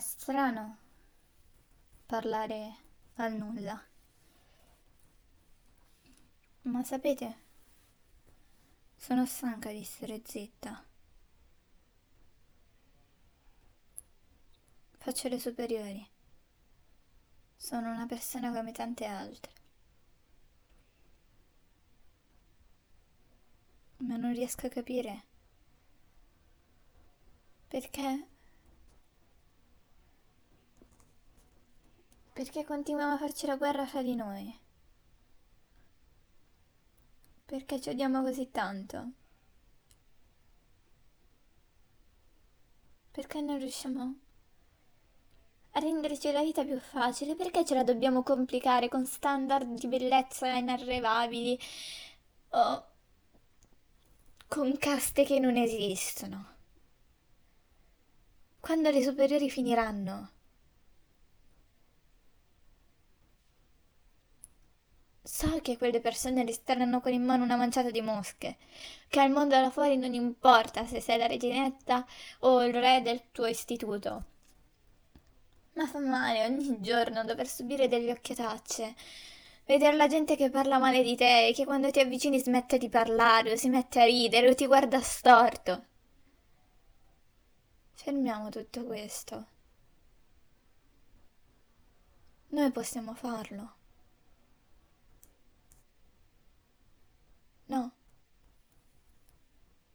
strano parlare al nulla. Ma sapete, sono stanca di stare zitta. Faccio le superiori. Sono una persona come tante altre. Ma non riesco a capire perché Perché continuiamo a farci la guerra fra di noi? Perché ci odiamo così tanto? Perché non riusciamo a renderci la vita più facile? Perché ce la dobbiamo complicare con standard di bellezza inarrivabili o con caste che non esistono? Quando le superiori finiranno? So che quelle persone resteranno con in mano una manciata di mosche, che al mondo là fuori non importa se sei la reginetta o il re del tuo istituto. Ma fa male ogni giorno dover subire delle occhiatacce, vedere la gente che parla male di te e che quando ti avvicini smette di parlare o si mette a ridere o ti guarda storto. Fermiamo tutto questo. Noi possiamo farlo.